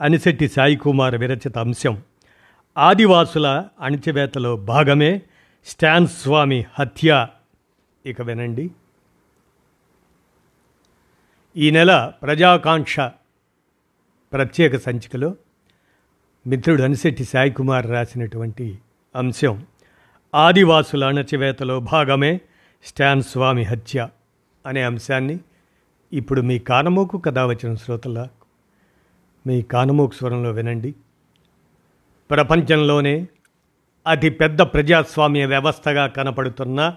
అనిశెట్టి సాయికుమార్ విరచిత అంశం. ఆదివాసుల అణచివేతలో భాగమే స్టాన్ స్వామి హత్య. ఇక వినండి. ఈ నెల ప్రజాకాంక్ష ప్రత్యేక సంచికలో మిత్రుడు అనిశెట్టి సాయికుమార్ రాసినటువంటి అంశం. ఆదివాసుల అణచివేతలో భాగమే స్టాన్ స్వామి హత్య అనే అంశాన్ని ఇప్పుడు మీ కానమోకు కథ వచ్చిన శ్రోతల మీ కానుమూకు స్వరంలో వినండి. ప్రపంచంలోనే అతి పెద్ద ప్రజాస్వామ్య వ్యవస్థగా కనపడుతున్న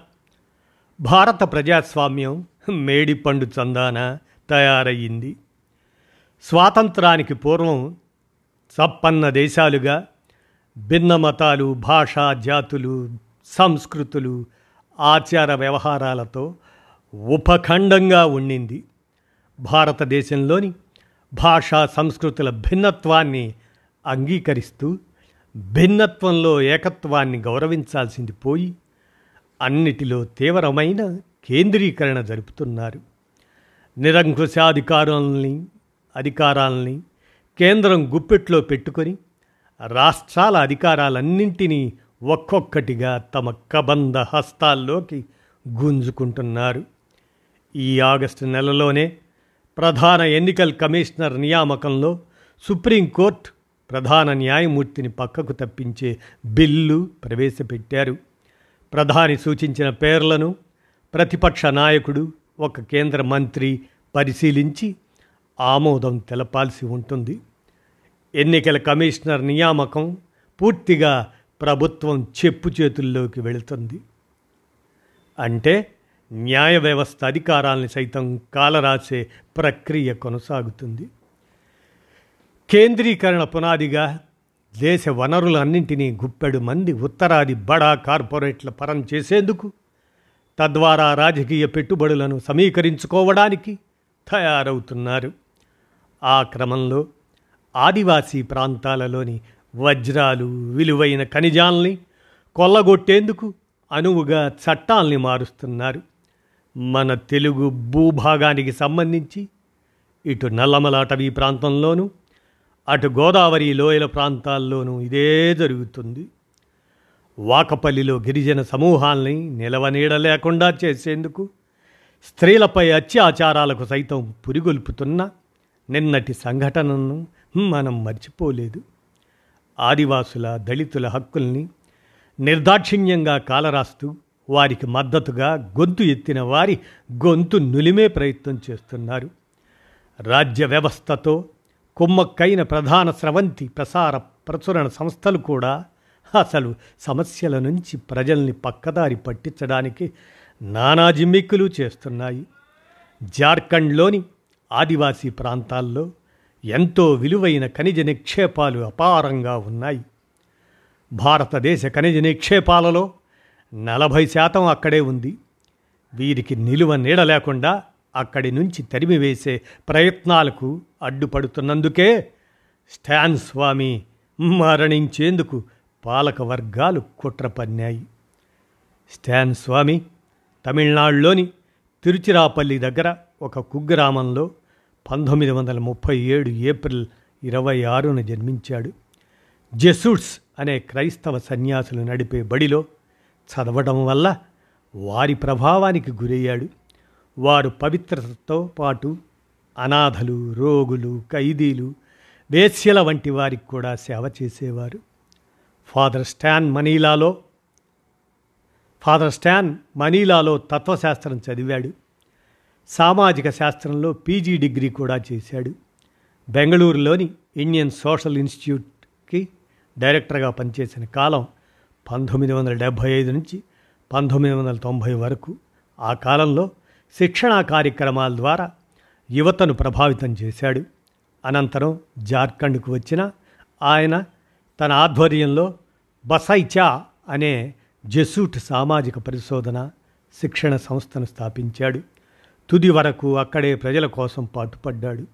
భారత ప్రజాస్వామ్యం మేడిపండు చందాన తయారయ్యింది. స్వాతంత్రానికి పూర్వం సప్పన్న దేశాలుగా భిన్న మతాలు భాషా జాతులు సంస్కృతులు ఆచార వ్యవహారాలతో ఉపఖండంగా ఉండింది. భారతదేశంలోని భాషా సంస్కృతుల భిన్నత్వాన్ని అంగీకరిస్తూ భిన్నత్వంలో ఏకత్వాన్ని గౌరవించాల్సింది పోయి అన్నిటిలో తీవ్రమైన కేంద్రీకరణ జరుపుతున్నారు. నిరంకుశాధికారాలని అధికారాలని కేంద్రం గుప్పెట్లో పెట్టుకొని రాష్ట్రాల అధికారాలన్నింటినీ ఒక్కొక్కటిగా తమ కబంధ హస్తాల్లోకి గుంజుకుంటున్నారు. ఈ ఆగస్టు నెలలోనే ప్రధాన ఎన్నికల కమిషనర్ నియామకంలో సుప్రీంకోర్టు ప్రధాన న్యాయమూర్తిని పక్కకు తప్పించే బిల్లు ప్రవేశపెట్టారు. ప్రధాని సూచించిన పేర్లను ప్రతిపక్ష నాయకుడు ఒక కేంద్ర మంత్రి పరిశీలించి ఆమోదం తెలపాల్సి ఉంటుంది. ఎన్నికల కమిషనర్ నియామకం పూర్తిగా ప్రభుత్వం చెప్పు చేతుల్లోకి వెళుతుంది. అంటే న్యాయ వ్యవస్థ అధికారాలను సైతం కాలరాసే ప్రక్రియ కొనసాగుతుంది. కేంద్రీకరణ పునాదిగా దేశ వనరులన్నింటినీ గుప్పెడు మంది ఉత్తరాది బడా కార్పొరేట్ల పరం చేసేందుకు తద్వారా రాజకీయ పెట్టుబడులను సమీకరించుకోవడానికి తయారవుతున్నారు. ఆ క్రమంలో ఆదివాసీ ప్రాంతాలలోని వజ్రాలు విలువైన ఖనిజాల్ని కొల్లగొట్టేందుకు అనువుగా చట్టాల్ని మారుస్తున్నారు. మన తెలుగు భూభాగానికి సంబంధించి ఇటు నల్లమల అటవీ ప్రాంతంలోనూ అటు గోదావరి లోయల ప్రాంతాల్లోనూ ఇదే జరుగుతుంది. వాకపల్లిలో గిరిజన సమూహాల్ని నిలవనీడ లేకుండా చేసేందుకు స్త్రీలపై అత్యాచారాలకు సైతం పురిగొల్పుతున్న నిన్నటి సంఘటనను మనం మర్చిపోలేదు. ఆదివాసుల దళితుల హక్కుల్ని నిర్దాక్షిణ్యంగా కాలరాస్తూ వారికి మద్దతుగా గొంతు ఎత్తిన వారి గొంతు నులిమే ప్రయత్నం చేస్తున్నారు. రాజ్య వ్యవస్థతో కుమ్మక్కైన ప్రధాన స్రవంతి ప్రసార ప్రచురణ సంస్థలు కూడా అసలు సమస్యల నుంచి ప్రజల్ని పక్కదారి పట్టించడానికి నానా జిమ్మిక్కులు చేస్తున్నాయి. జార్ఖండ్లోని ఆదివాసీ ప్రాంతాల్లో ఎంతో విలువైన ఖనిజ నిక్షేపాలు అపారంగా ఉన్నాయి. భారతదేశ ఖనిజ నిక్షేపాలలో నలభై శాతం అక్కడే ఉంది. వీరికి నిలువ నీడ లేకుండా అక్కడి నుంచి తరిమివేసే ప్రయత్నాలకు అడ్డుపడుతున్నందుకే స్టాన్ స్వామి మరణించేందుకు పాలక వర్గాలు కుట్ర పన్నాయి. స్టాన్ స్వామి తమిళనాడులోని తిరుచిరాపల్లి దగ్గర ఒక కుగ్రామంలో పంతొమ్మిది వందల ముప్పై ఏడు ఏప్రిల్ ఇరవై ఆరున జన్మించాడు. జెసూట్స్ అనే క్రైస్తవ సన్యాసులు నడిపే బడిలో చదవడం వల్ల వారి ప్రభావానికి గురయ్యాడు. వారు పవిత్రతతో పాటు అనాథలు రోగులు ఖైదీలు వేశ్యల వంటి వారికి కూడా సేవ చేసేవారు. ఫాదర్ స్టాన్ మనీలాలో ఫాదర్ స్టాన్ మనీలాలో తత్వశాస్త్రం చదివాడు. సామాజిక శాస్త్రంలో పీజీ డిగ్రీ కూడా చేశాడు. బెంగళూరులోని ఇండియన్ సోషల్ ఇన్స్టిట్యూట్కి డైరెక్టర్గా పనిచేసిన కాలం పంతొమ్మిది వందల డెబ్భై ఐదు నుంచి పంతొమ్మిది వందల తొంభై వరకు ఆ కాలంలో శిక్షణా కార్యక్రమాల ద్వారా యువతను ప్రభావితం చేశాడు. అనంతరం జార్ఖండ్కు వచ్చిన ఆయన తన ఆధ్వర్యంలో బసైచా అనే జెసూట్ సామాజిక పరిశోధన శిక్షణ సంస్థను స్థాపించాడు. తుది వరకు అక్కడే ప్రజల కోసం పాటుపడ్డాడు.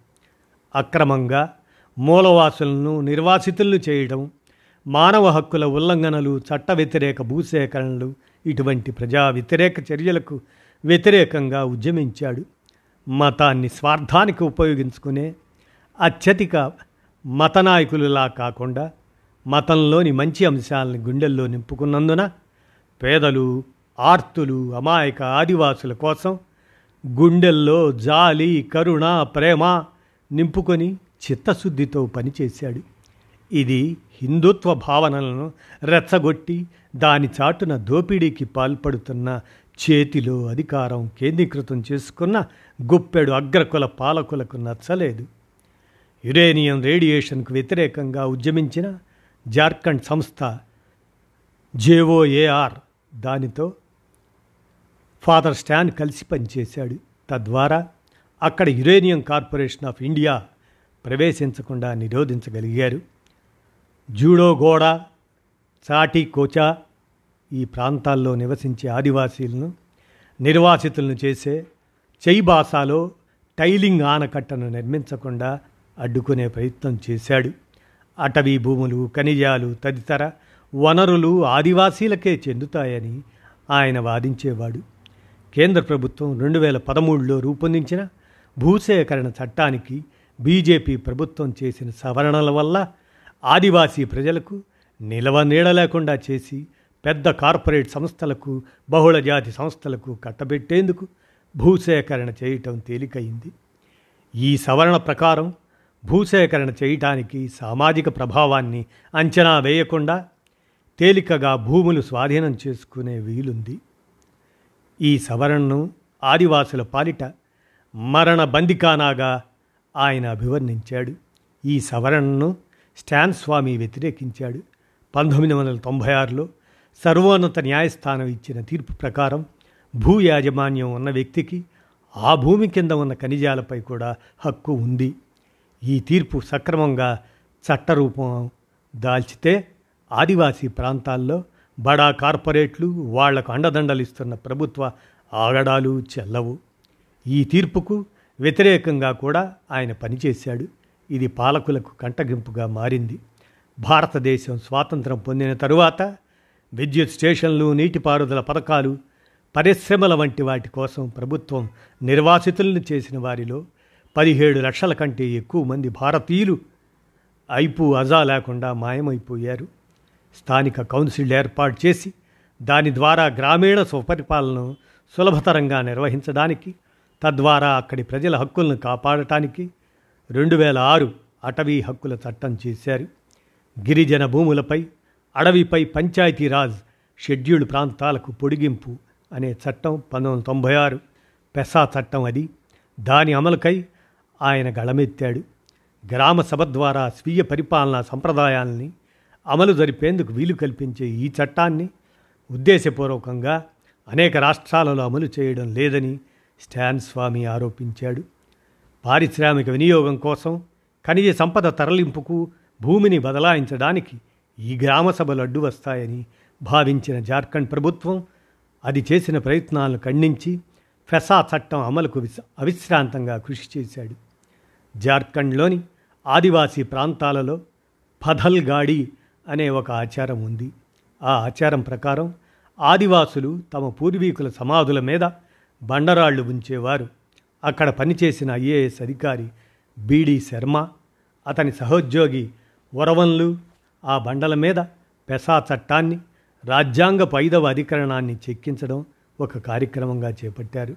అక్రమంగా మూలవాసులను నిర్వాసితులను చేయడం మానవ హక్కుల ఉల్లంఘనలు చట్ట వ్యతిరేక భూసేకరణలు ఇటువంటి ప్రజా వ్యతిరేక చర్యలకు వ్యతిరేకంగా ఉద్యమించాడు. మతాన్ని స్వార్థానికి ఉపయోగించుకునే అత్యధిక మత నాయకులలా కాకుండా మతంలోని మంచి అంశాలను గుండెల్లో నింపుకున్నందున పేదలు ఆర్తులు అమాయక ఆదివాసుల కోసం గుండెల్లో జాలి కరుణ ప్రేమ నింపుకొని చిత్తశుద్ధితో పనిచేశాడు. ఇది హిందుత్వ భావనలను రెచ్చగొట్టి దాని చాటున దోపిడీకి పాల్పడుతున్న చేతిలో అధికారం కేంద్రీకృతం చేసుకున్న గుప్పెడు అగ్రకుల పాలకులకు నచ్చలేదు. యురేనియం రేడియేషన్కు వ్యతిరేకంగా ఉద్యమించిన జార్ఖండ్ సంస్థ జేఓఏఆర్ దానితో ఫాదర్ స్టాన్ కలిసి పనిచేశాడు. తద్వారా అక్కడ యురేనియం కార్పొరేషన్ ఆఫ్ ఇండియా ప్రవేశించకుండా నిరోధించగలిగారు. జూడోగోడ చాటి కోచా ఈ ప్రాంతాల్లో నివసించే ఆదివాసీలను నిర్వాసితులను చేసే చైబాసాలో టైలింగ్ ఆనకట్టను నిర్మించకుండా అడ్డుకునే ప్రయత్నం చేశాడు. అటవీ భూములు ఖనిజాలు తదితర వనరులు ఆదివాసీలకే చెందుతాయని ఆయన వాదించేవాడు. కేంద్ర ప్రభుత్వం రెండు వేల పదమూడులో రూపొందించిన భూసేకరణ చట్టానికి బీజేపీ ప్రభుత్వం చేసిన సవరణల వల్ల ఆదివాసీ ప్రజలకు నిలవ నీడ లేకుండా చేసి పెద్ద కార్పొరేట్ సంస్థలకు బహుళజాతి సంస్థలకు కట్టబెట్టేందుకు భూసేకరణ చేయటం తేలికయింది. ఈ సవరణ ప్రకారం భూసేకరణ చేయటానికి సామాజిక ప్రభావాన్ని అంచనా వేయకుండా తేలికగా భూములు స్వాధీనం చేసుకునే వీలుంది. ఈ సవరణను ఆదివాసుల పాలిట మరణ బందికానాగా ఆయన అభివర్ణించాడు. ఈ సవరణను స్టాన్ స్వామి వ్యతిరేకించాడు. పంతొమ్మిది వందల తొంభై ఆరులో సర్వోన్నత న్యాయస్థానం ఇచ్చిన తీర్పు ప్రకారం భూ యాజమాన్యం ఉన్న వ్యక్తికి ఆ భూమి కింద ఉన్న ఖనిజాలపై కూడా హక్కు ఉంది. ఈ తీర్పు సక్రమంగా చట్టరూపం దాల్చితే ఆదివాసీ ప్రాంతాల్లో బడా కార్పొరేట్లు వాళ్ళకు అండదండలు ఇస్తున్న ప్రభుత్వ ఆగడాలు చెల్లవు. ఈ తీర్పుకు వ్యతిరేకంగా కూడా ఆయన పనిచేశాడు. ఇది పాలకులకు కంటగింపుగా మారింది. భారతదేశం స్వాతంత్రం పొందిన తరువాత విద్యుత్ స్టేషన్లు నీటిపారుదల పథకాలు పరిశ్రమల వంటి వాటి కోసం ప్రభుత్వం నిర్వాసితులను చేసిన వారిలో పదిహేడు లక్షల కంటే ఎక్కువ మంది భారతీయులు ఐపు అజా లేకుండా మాయమైపోయారు. స్థానిక కౌన్సిల్ ఏర్పాటు చేసి దాని ద్వారా గ్రామీణ స్వపరిపాలనను సులభతరంగా నిర్వహించడానికి తద్వారా అక్కడి ప్రజల హక్కులను కాపాడటానికి రెండు వేల ఆరు అటవీ హక్కుల చట్టం చేశారు. గిరిజన భూములపై అడవిపై పంచాయతీరాజ్ షెడ్యూల్డ్ ప్రాంతాలకు పొడిగింపు అనే చట్టం పంతొమ్మిది తొంభై ఆరు. పెసా చట్టం అది. దాని అమలుకై ఆయన గళమెత్తాడు. గ్రామ సభ ద్వారా స్వీయ పరిపాలనా సంప్రదాయాల్ని అమలు జరిపేందుకు వీలు కల్పించే ఈ చట్టాన్ని ఉద్దేశపూర్వకంగా అనేక రాష్ట్రాలలో అమలు చేయడం లేదని స్టాన్ స్వామి ఆరోపించాడు. పారిశ్రామిక వినియోగం కోసం ఖనిజ సంపద తరలింపుకు భూమిని బదలాయించడానికి ఈ గ్రామ సభలు అడ్డు వస్తాయని భావించిన జార్ఖండ్ ప్రభుత్వం అది చేసిన ప్రయత్నాలను ఖండించి ఫెసా చట్టం అమలుకు విశ అవిశ్రాంతంగా కృషి చేశాడు. జార్ఖండ్లోని ఆదివాసీ ప్రాంతాలలో పథల్గాడి అనే ఒక ఆచారం ఉంది. ఆ ఆచారం ప్రకారం ఆదివాసులు తమ పూర్వీకుల సమాధుల మీద బండరాళ్ళు ఉంచేవారు. అక్కడ పనిచేసిన ఐఏఎస్ అధికారి బీడి శర్మ అతని సహోద్యోగి వరవన్లు ఆ బండల మీద పెసా చట్టాన్ని రాజ్యాంగ ఐదవ అధికరణాన్ని చెక్కించడం ఒక కార్యక్రమంగా చేపట్టారు.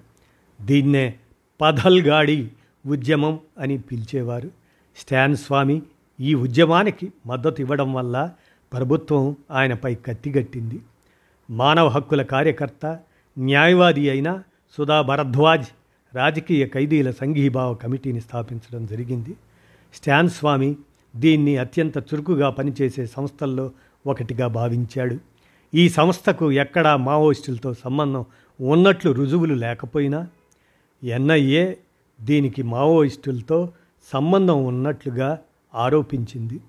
దీన్నే పథల్గాడి ఉద్యమం అని పిలిచేవారు. స్టాన్ స్వామి ఈ ఉద్యమానికి మద్దతు ఇవ్వడం వల్ల ప్రభుత్వం ఆయనపై కత్తిగట్టింది. మానవ హక్కుల కార్యకర్త న్యాయవాది అయిన సుధా భరద్వాజ్ రాజకీయ ఖైదీల సంఘీభావ కమిటీని స్థాపించడం జరిగింది. స్టాన్ స్వామి దీన్ని అత్యంత చురుకుగా పనిచేసే సంస్థల్లో ఒకటిగా భావించాడు. ఈ సంస్థకు ఎక్కడా మావోయిస్టులతో సంబంధం ఉన్నట్లు రుజువులు లేకపోయినా ఎన్ఐఏ దీనికి మావోయిస్టులతో సంబంధం ఉన్నట్లుగా ఆరోపించింది.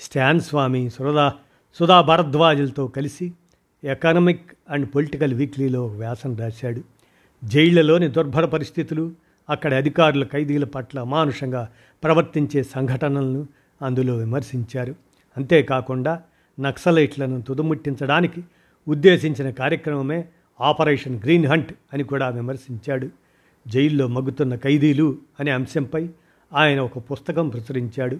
స్టాన్ స్వామి సురదా సుధా భరద్వాజులతో కలిసి ఎకనమిక్ అండ్ పొలిటికల్ వీక్లీలో వ్యాసం రాశాడు. జైళ్ళలోని దుర్భర పరిస్థితులు అక్కడి అధికారుల ఖైదీల పట్ల అమానుషంగా ప్రవర్తించే సంఘటనలను అందులో విమర్శించారు. అంతేకాకుండా నక్సలైట్లను తుదముట్టించడానికి ఉద్దేశించిన కార్యక్రమమే ఆపరేషన్ గ్రీన్ హంట్ అని కూడా విమర్శించాడు. జైల్లో మగ్గుతున్న ఖైదీలు అనే అంశంపై ఆయన ఒక పుస్తకం ప్రచురించాడు.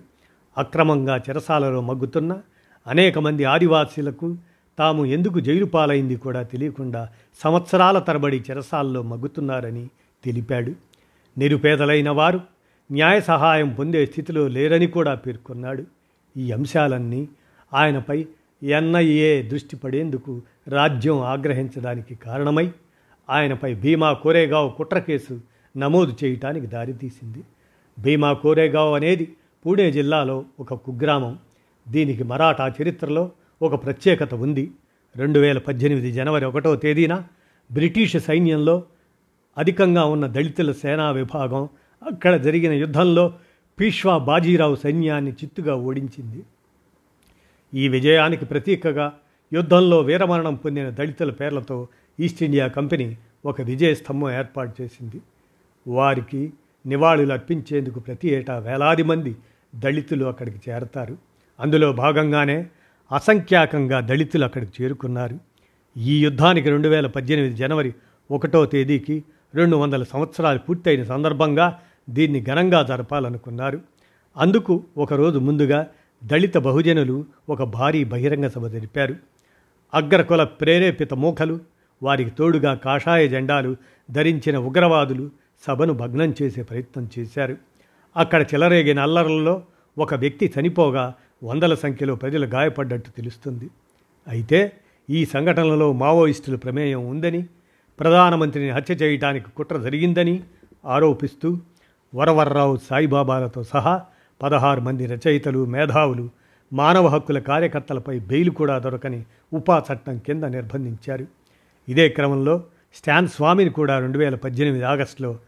అక్రమంగా చెరసాలలో మగ్గుతున్న అనేక మంది ఆదివాసీలకు తాము ఎందుకు జైలు పాలైంది కూడా తెలియకుండా సంవత్సరాల తరబడి చెరసాల్లో మగ్గుతున్నారని తెలిపాడు. నిరుపేదలైన వారు న్యాయ సహాయం పొందే స్థితిలో లేరని కూడా పేర్కొన్నాడు. ఈ అంశాలన్నీ ఆయనపై ఎన్ఐఏ దృష్టి పడేందుకు రాజ్యం ఆగ్రహించడానికి కారణమై ఆయనపై భీమా కోరేగావ్ కుట్ర కేసు నమోదు చేయటానికి దారితీసింది. భీమా కోరేగావ్ అనేది పూణే జిల్లాలో ఒక కుగ్రామం. దీనికి మరాఠా చరిత్రలో ఒక ప్రత్యేకత ఉంది. రెండు వేల పద్దెనిమిది జనవరి ఒకటో తేదీన బ్రిటిష్ సైన్యంలో అధికంగా ఉన్న దళితుల సేనా విభాగం అక్కడ జరిగిన యుద్ధంలో పీష్వా బాజీరావు సైన్యాన్ని చిత్తుగా ఓడించింది. ఈ విజయానికి ప్రతీకగా యుద్ధంలో వీరమరణం పొందిన దళితుల పేర్లతో ఈస్ట్ ఇండియా కంపెనీ ఒక విజయ స్తంభం ఏర్పాటు చేసింది. వారికి నివాళులు అర్పించేందుకు ప్రతి ఏటా వేలాది మంది దళితులు అక్కడికి చేరతారు. అందులో భాగంగానే అసంఖ్యాకంగా దళితులు అక్కడికి చేరుకున్నారు. ఈ యుద్ధానికి రెండు వేల పద్దెనిమిది జనవరి ఒకటో తేదీకి రెండు వందల సంవత్సరాలు పూర్తయిన సందర్భంగా దీన్ని ఘనంగా జరపాలనుకున్నారు. అందుకు ఒకరోజు ముందుగా దళిత బహుజనులు ఒక భారీ బహిరంగ సభ జరిపారు. అగ్రకుల ప్రేరేపిత మూకలు వారికి తోడుగా కాషాయ జెండాలు ధరించిన ఉగ్రవాదులు సభను భగ్నం చేసే ప్రయత్నం చేశారు. అక్కడ చెలరేగిన అల్లర్లలో ఒక వ్యక్తి చనిపోగా వందల సంఖ్యలో ప్రజలు గాయపడ్డట్టు తెలుస్తుంది. అయితే ఈ సంఘటనలో మావోయిస్టుల ప్రమేయం ఉందని ప్రధానమంత్రిని హత్య చేయడానికి కుట్ర జరిగిందని ఆరోపిస్తూ వరవర్రావు సాయిబాబాలతో సహా పదహారు మంది రచయితలు మేధావులు మానవ హక్కుల కార్యకర్తలపై బెయిల్ కూడా దొరకని ఉపా చట్టం కింద నిర్బంధించారు. ఇదే క్రమంలో స్టాన్ స్వామిని కూడా రెండు వేల పద్దెనిమిది ఆగస్టులో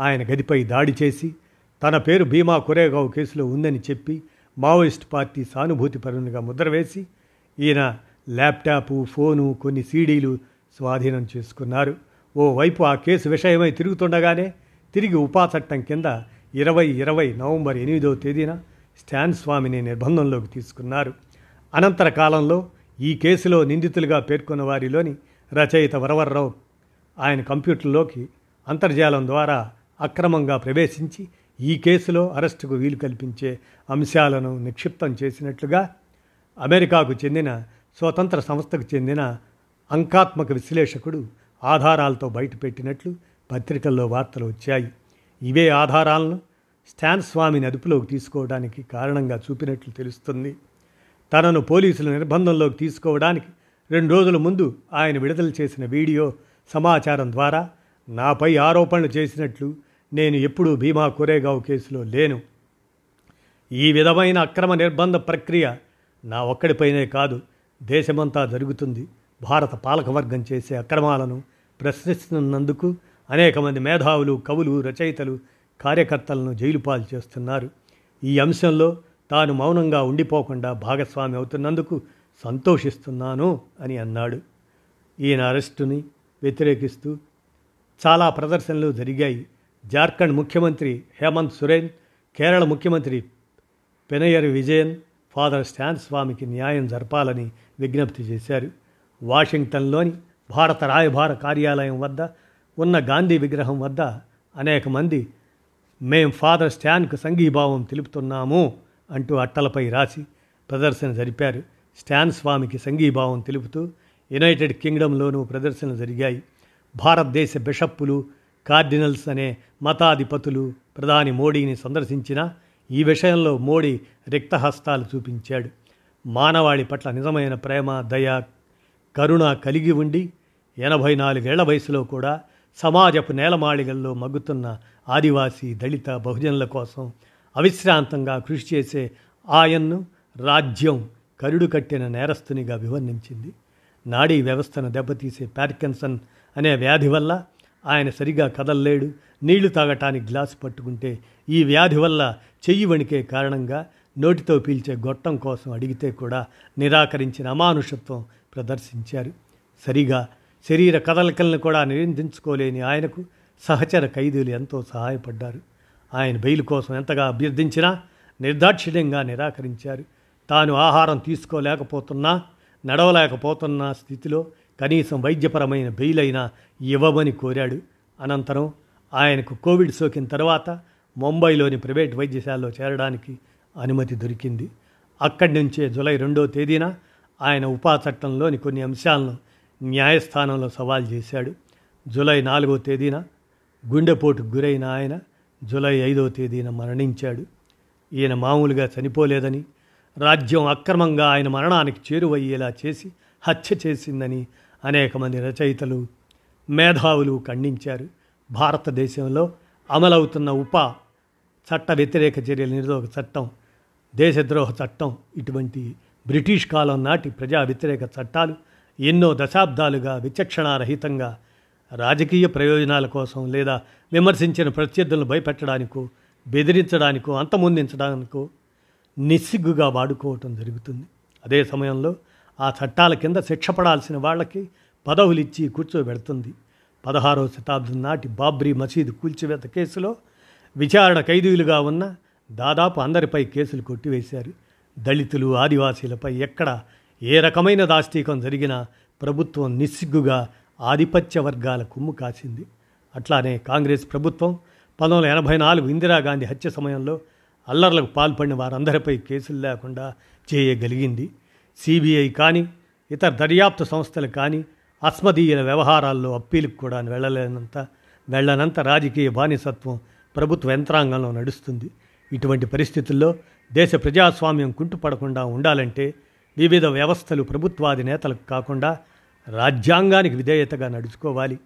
ఆయన గదిపై దాడి చేసి తన పేరు భీమా కొరేగావ్ కేసులో ఉందని చెప్పి మావోయిస్ట్ పార్టీ సానుభూతి పరునిగా ముద్ర వేసి ఈయన ల్యాప్టాపు ఫోను కొన్ని సీడీలు స్వాధీనం చేసుకున్నారు. ఓవైపు ఆ కేసు విషయమై తిరుగుతుండగానే తిరిగి ఉపా చట్టం కింద ఇరవై ఇరవై నవంబర్ ఎనిమిదవ తేదీన స్టాన్ స్వామిని నిర్బంధంలోకి తీసుకున్నారు. అనంతర కాలంలో ఈ కేసులో నిందితులుగా పేర్కొన్న వారిలోని రచయిత వరవర్రావు ఆయన కంప్యూటర్లోకి అంతర్జాలం ద్వారా అక్రమంగా ప్రవేశించి ఈ కేసులో అరెస్టుకు వీలు కల్పించే అంశాలను నిక్షిప్తం చేసినట్లుగా అమెరికాకు చెందిన స్వతంత్ర సంస్థకు చెందిన అంకాత్మక విశ్లేషకుడు ఆధారాలతో బయటపెట్టినట్లు పత్రికల్లో వార్తలు వచ్చాయి. ఇవే ఆధారాలను స్టాన్ స్వామిని అదుపులోకి తీసుకోవడానికి కారణంగా చూపినట్లు తెలుస్తుంది. తనను పోలీసుల నిర్బంధంలోకి తీసుకోవడానికి రెండు రోజుల ముందు ఆయన విడుదల చేసిన వీడియో సమాచారం ద్వారా నాపై ఆరోపణలు చేసినట్లు నేను ఎప్పుడూ భీమా కొరేగావ్ కేసులో లేను. ఈ విధమైన అక్రమ నిర్బంధ ప్రక్రియ నా ఒక్కడిపైనే కాదు దేశమంతా జరుగుతుంది. భారత పాలకవర్గం చేసే అక్రమాలను ప్రశ్నిస్తున్నందుకు అనేక మంది మేధావులు కవులు రచయితలు కార్యకర్తలను జైలుపాలు చేస్తున్నారు. ఈ అంశంలో తాను మౌనంగా ఉండిపోకుండా భాగస్వామి అవుతున్నందుకు సంతోషిస్తున్నాను అని అన్నాడు. ఈయన అరెస్టుని వ్యతిరేకిస్తూ చాలా ప్రదర్శనలు జరిగాయి. జార్ఖండ్ ముఖ్యమంత్రి హేమంత్ సురేన్ కేరళ ముఖ్యమంత్రి పెనయర్ విజయన్ ఫాదర్ స్టాన్ స్వామికి న్యాయం జరపాలని విజ్ఞప్తి చేశారు. వాషింగ్టన్లోని భారత రాయభార కార్యాలయం వద్ద ఉన్న గాంధీ విగ్రహం వద్ద అనేక మంది మేం ఫాదర్ స్టాన్కు సంఘీభావం తెలుపుతున్నాము అంటూ అట్టలపై రాసి ప్రదర్శన జరిపారు. స్టాన్ స్వామికి సంఘీభావం తెలుపుతూ యునైటెడ్ కింగ్డంలోనూ ప్రదర్శనలు జరిగాయి. భారతదేశ బిషప్పులు కార్డినల్స్ అనే మతాధిపతులు ప్రధాని మోడీని సందర్శించిన ఈ విషయంలో మోడీ రిక్తహస్తాలు చూపించాడు. మానవాళి పట్ల నిజమైన ప్రేమ దయ కరుణ కలిగి ఉండి ఎనభై నాలుగేళ్ళ వయసులో కూడా సమాజపు నేలమాళిగల్లో మగ్గుతున్న ఆదివాసీ దళిత బహుజనుల కోసం అవిశ్రాంతంగా కృషి చేసే ఆయన్ను రాజ్యం కరుడు కట్టిన నేరస్తునిగా వివర్ణించింది. నాడీ వ్యవస్థను దెబ్బతీసే పార్కిన్సన్ అనే వ్యాధి వల్ల ఆయన సరిగా కదల్లేడు నీళ్ళు తాగటానికి గ్లాసు పట్టుకుంటే ఈ వ్యాధి వల్ల చెయ్యి వణికే కారణంగా నోటితో పీల్చే గొట్టం కోసం అడిగితే కూడా నిరాకరించిన అమానుషత్వం ప్రదర్శించారు. సరిగా శరీర కదలికలను కూడా నియంత్రించుకోలేని ఆయనకు సహచర ఖైదీలు ఎంతో సహాయపడ్డారు. ఆయన బెయిల్ కోసం ఎంతగా అభ్యర్థించినా నిర్దాక్షిణ్యంగా నిరాకరించారు. తాను ఆహారం తీసుకోలేకపోతున్నా నడవలేకపోతున్న స్థితిలో కనీసం వైద్యపరమైన బెయిల్ అయినా ఇవ్వమని కోరాడు. అనంతరం ఆయనకు కోవిడ్ సోకిన తర్వాత ముంబైలోని ప్రైవేట్ వైద్యశాలలో చేరడానికి అనుమతి దొరికింది. అక్కడి నుంచే జూలై రెండో తేదీన ఆయన ఉపా చట్టంలోని కొన్ని అంశాలను న్యాయస్థానంలో సవాల్ చేశాడు. జూలై నాలుగో తేదీన గుండెపోటుకు గురైన ఆయన జూలై ఐదో తేదీన మరణించాడు. ఈయన మామూలుగా చనిపోలేదని రాజ్యం అక్రమంగా ఆయన మరణానికి చేరువయ్యేలా చేసి హత్య చేసిందని అనేక మంది రచయితలు మేధావులు ఖండించారు. భారతదేశంలో అమలవుతున్న ఉప చట్ట వ్యతిరేక చర్యల నిరోధక చట్టం దేశద్రోహ చట్టం ఇటువంటి బ్రిటిష్ కాలం నాటి ప్రజా వ్యతిరేక చట్టాలు ఎన్నో దశాబ్దాలుగా విచక్షణారహితంగా రాజకీయ ప్రయోజనాల కోసం లేదా విమర్శించిన ప్రత్యర్థులను భయపెట్టడానికో బెదిరించడానికో అంతమొందించడానికో నిస్సిగ్గుగా వాడుకోవటం జరుగుతుంది. అదే సమయంలో ఆ చట్టాల కింద శిక్ష పడాల్సిన వాళ్ళకి పదవులిచ్చి కూర్చోబెడుతుంది. పదహారవ శతాబ్దం నాటి బాబ్రీ మసీదు కూల్చివేత కేసులో విచారణ ఖైదీలుగా ఉన్న దాదాపు అందరిపై కేసులు కొట్టివేశారు. దళితులు ఆదివాసీలపై ఎక్కడ ఏ రకమైన దాష్టీకం జరిగినా ప్రభుత్వం నిస్సిగ్గుగా ఆధిపత్య వర్గాల కుమ్ము కాసింది. అట్లానే కాంగ్రెస్ ప్రభుత్వం పంతొమ్మిది వందల ఎనభై నాలుగు ఇందిరాగాంధీ హత్య సమయంలో అల్లర్లకు పాల్పడిన వారందరిపై కేసులు లేకుండా చేయగలిగింది. సిబిఐ కానీ ఇతర దర్యాప్తు సంస్థలు కానీ అస్మదీయుల వ్యవహారాల్లో అప్పీలకు కూడా వెళ్ళలేనంత వెళ్ళనంత రాజకీయ బానిసత్వం ప్రభుత్వ యంత్రాంగంలో నడుస్తుంది. ఇటువంటి పరిస్థితుల్లో దేశ ప్రజాస్వామ్యం కుంటుపడకుండా ఉండాలంటే వివిధ వ్యవస్థలు ప్రభుత్వాది నేతలకు కాకుండా రాజ్యాంగానికి విధేయతగా నడుచుకోవాలి.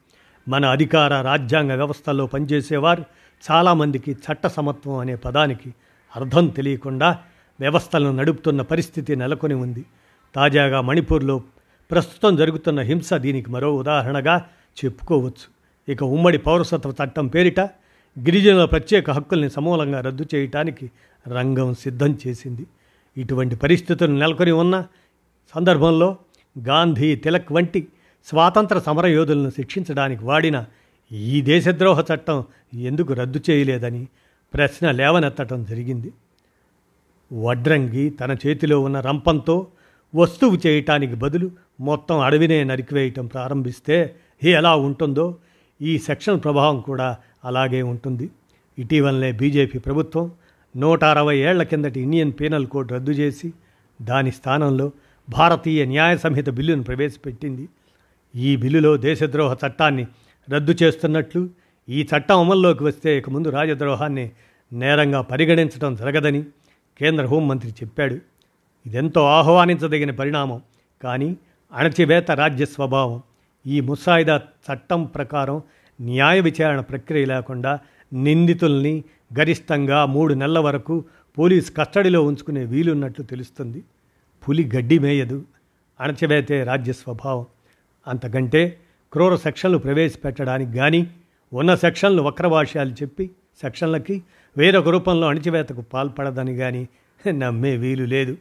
మన అధికార రాజ్యాంగ వ్యవస్థల్లో పనిచేసేవారు చాలామందికి చట్ట సమత్వం అనే పదానికి అర్థం తెలియకుండా వ్యవస్థలను నడుపుతున్న పరిస్థితి నెలకొని ఉంది. తాజాగా మణిపూర్లో ప్రస్తుతం జరుగుతున్న హింస దీనికి మరో ఉదాహరణగా చెప్పుకోవచ్చు. ఇక ఉమ్మడి పౌరసత్వ చట్టం పేరిట గిరిజనుల ప్రత్యేక హక్కుల్ని సమూలంగా రద్దు చేయటానికి రంగం సిద్ధం చేసింది. ఇటువంటి పరిస్థితులు నెలకొని ఉన్న సందర్భంలో గాంధీ తిలక్ వంటి స్వాతంత్ర సమరయోధులను శిక్షించడానికి వాడిన ఈ దేశద్రోహ చట్టం ఎందుకు రద్దు చేయలేదని ప్రశ్న లేవనెత్తటం జరిగింది. వడ్రంగి తన చేతిలో ఉన్న రంపంతో వస్తువు చేయటానికి బదులు మొత్తం అడవినే నరికివేయటం ప్రారంభిస్తే ఎలా ఉంటుందో ఈ సెక్షన్ ప్రభావం కూడా అలాగే ఉంటుంది. ఇటీవలనే బీజేపీ ప్రభుత్వం నూట అరవై ఏళ్ళ కిందటి ఇండియన్ పీనల్ కోడ్ రద్దు చేసి దాని స్థానంలో భారతీయ న్యాయ సంహిత బిల్లును ప్రవేశపెట్టింది. ఈ బిల్లులో దేశద్రోహ చట్టాన్ని రద్దు చేస్తున్నట్లు ఈ చట్టం అమల్లోకి వస్తే ఇక ముందు రాజద్రోహాన్ని నేరంగా పరిగణించడం జరగదని కేంద్ర హోంమంత్రి చెప్పాడు ఇదెంతో ఆహ్వానించదగిన పరిణామం. కానీ అణచివేత రాజ్య స్వభావం ఈ ముసాయిదా చట్టం ప్రకారం న్యాయ విచారణ ప్రక్రియ లేకుండా నిందితుల్ని గరిష్టంగా మూడు నెలల వరకు పోలీస్ కస్టడీలో ఉంచుకునే వీలున్నట్లు తెలుస్తుంది. పులి గడ్డి మేయదు. అణచివేతే రాజ్య స్వభావం. అంతకంటే క్రూర సెక్షన్లు ప్రవేశపెట్టడానికి కానీ ఉన్న సెక్షన్లు వక్రభాష్యాలు చెప్పి సెక్షన్లకి వేరొక రూపంలో అణచివేతకు పాల్పడదని కానీ నమ్మే వీలు లేదు.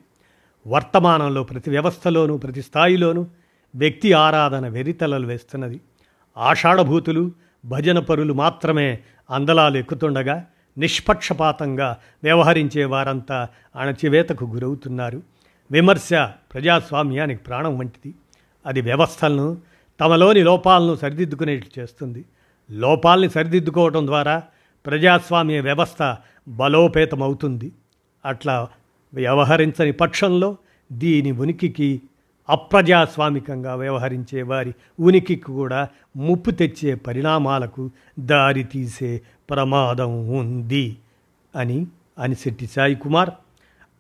వర్తమానంలో ప్రతి వ్యవస్థలోనూ ప్రతి స్థాయిలోనూ వ్యక్తి ఆరాధన వెరితలలు వేస్తున్నది. ఆషాఢభూతులు భజన పరులు మాత్రమే అందలాలు ఎక్కుతుండగా నిష్పక్షపాతంగా వ్యవహరించే వారంతా అణచివేతకు గురవుతున్నారు. విమర్శ ప్రజాస్వామ్యానికి ప్రాణం వంటిది. అది వ్యవస్థలను తమలోని లోపాలను సరిదిద్దుకునేట్లు చేస్తుంది. లోపాలని సరిదిద్దుకోవడం ద్వారా ప్రజాస్వామ్య వ్యవస్థ బలోపేతమవుతుంది. అట్లా వ్యవహరించని పక్షంలో దీని ఉనికికి అప్రజాస్వామికంగా వ్యవహరించే వారి ఉనికికి కూడా ముప్పు తెచ్చే పరిణామాలకు దారి తీసే ప్రమాదం ఉంది అని అనిశెట్టి సాయి కుమార్.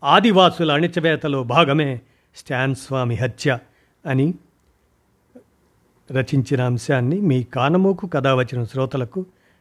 ఆదివాసుల అణిచవేతలో భాగమే స్టాన్ స్వామి హత్య అని రచించిన అంశాన్ని మీ కానమోకు కథ వచ్చిన శ్రోతలకు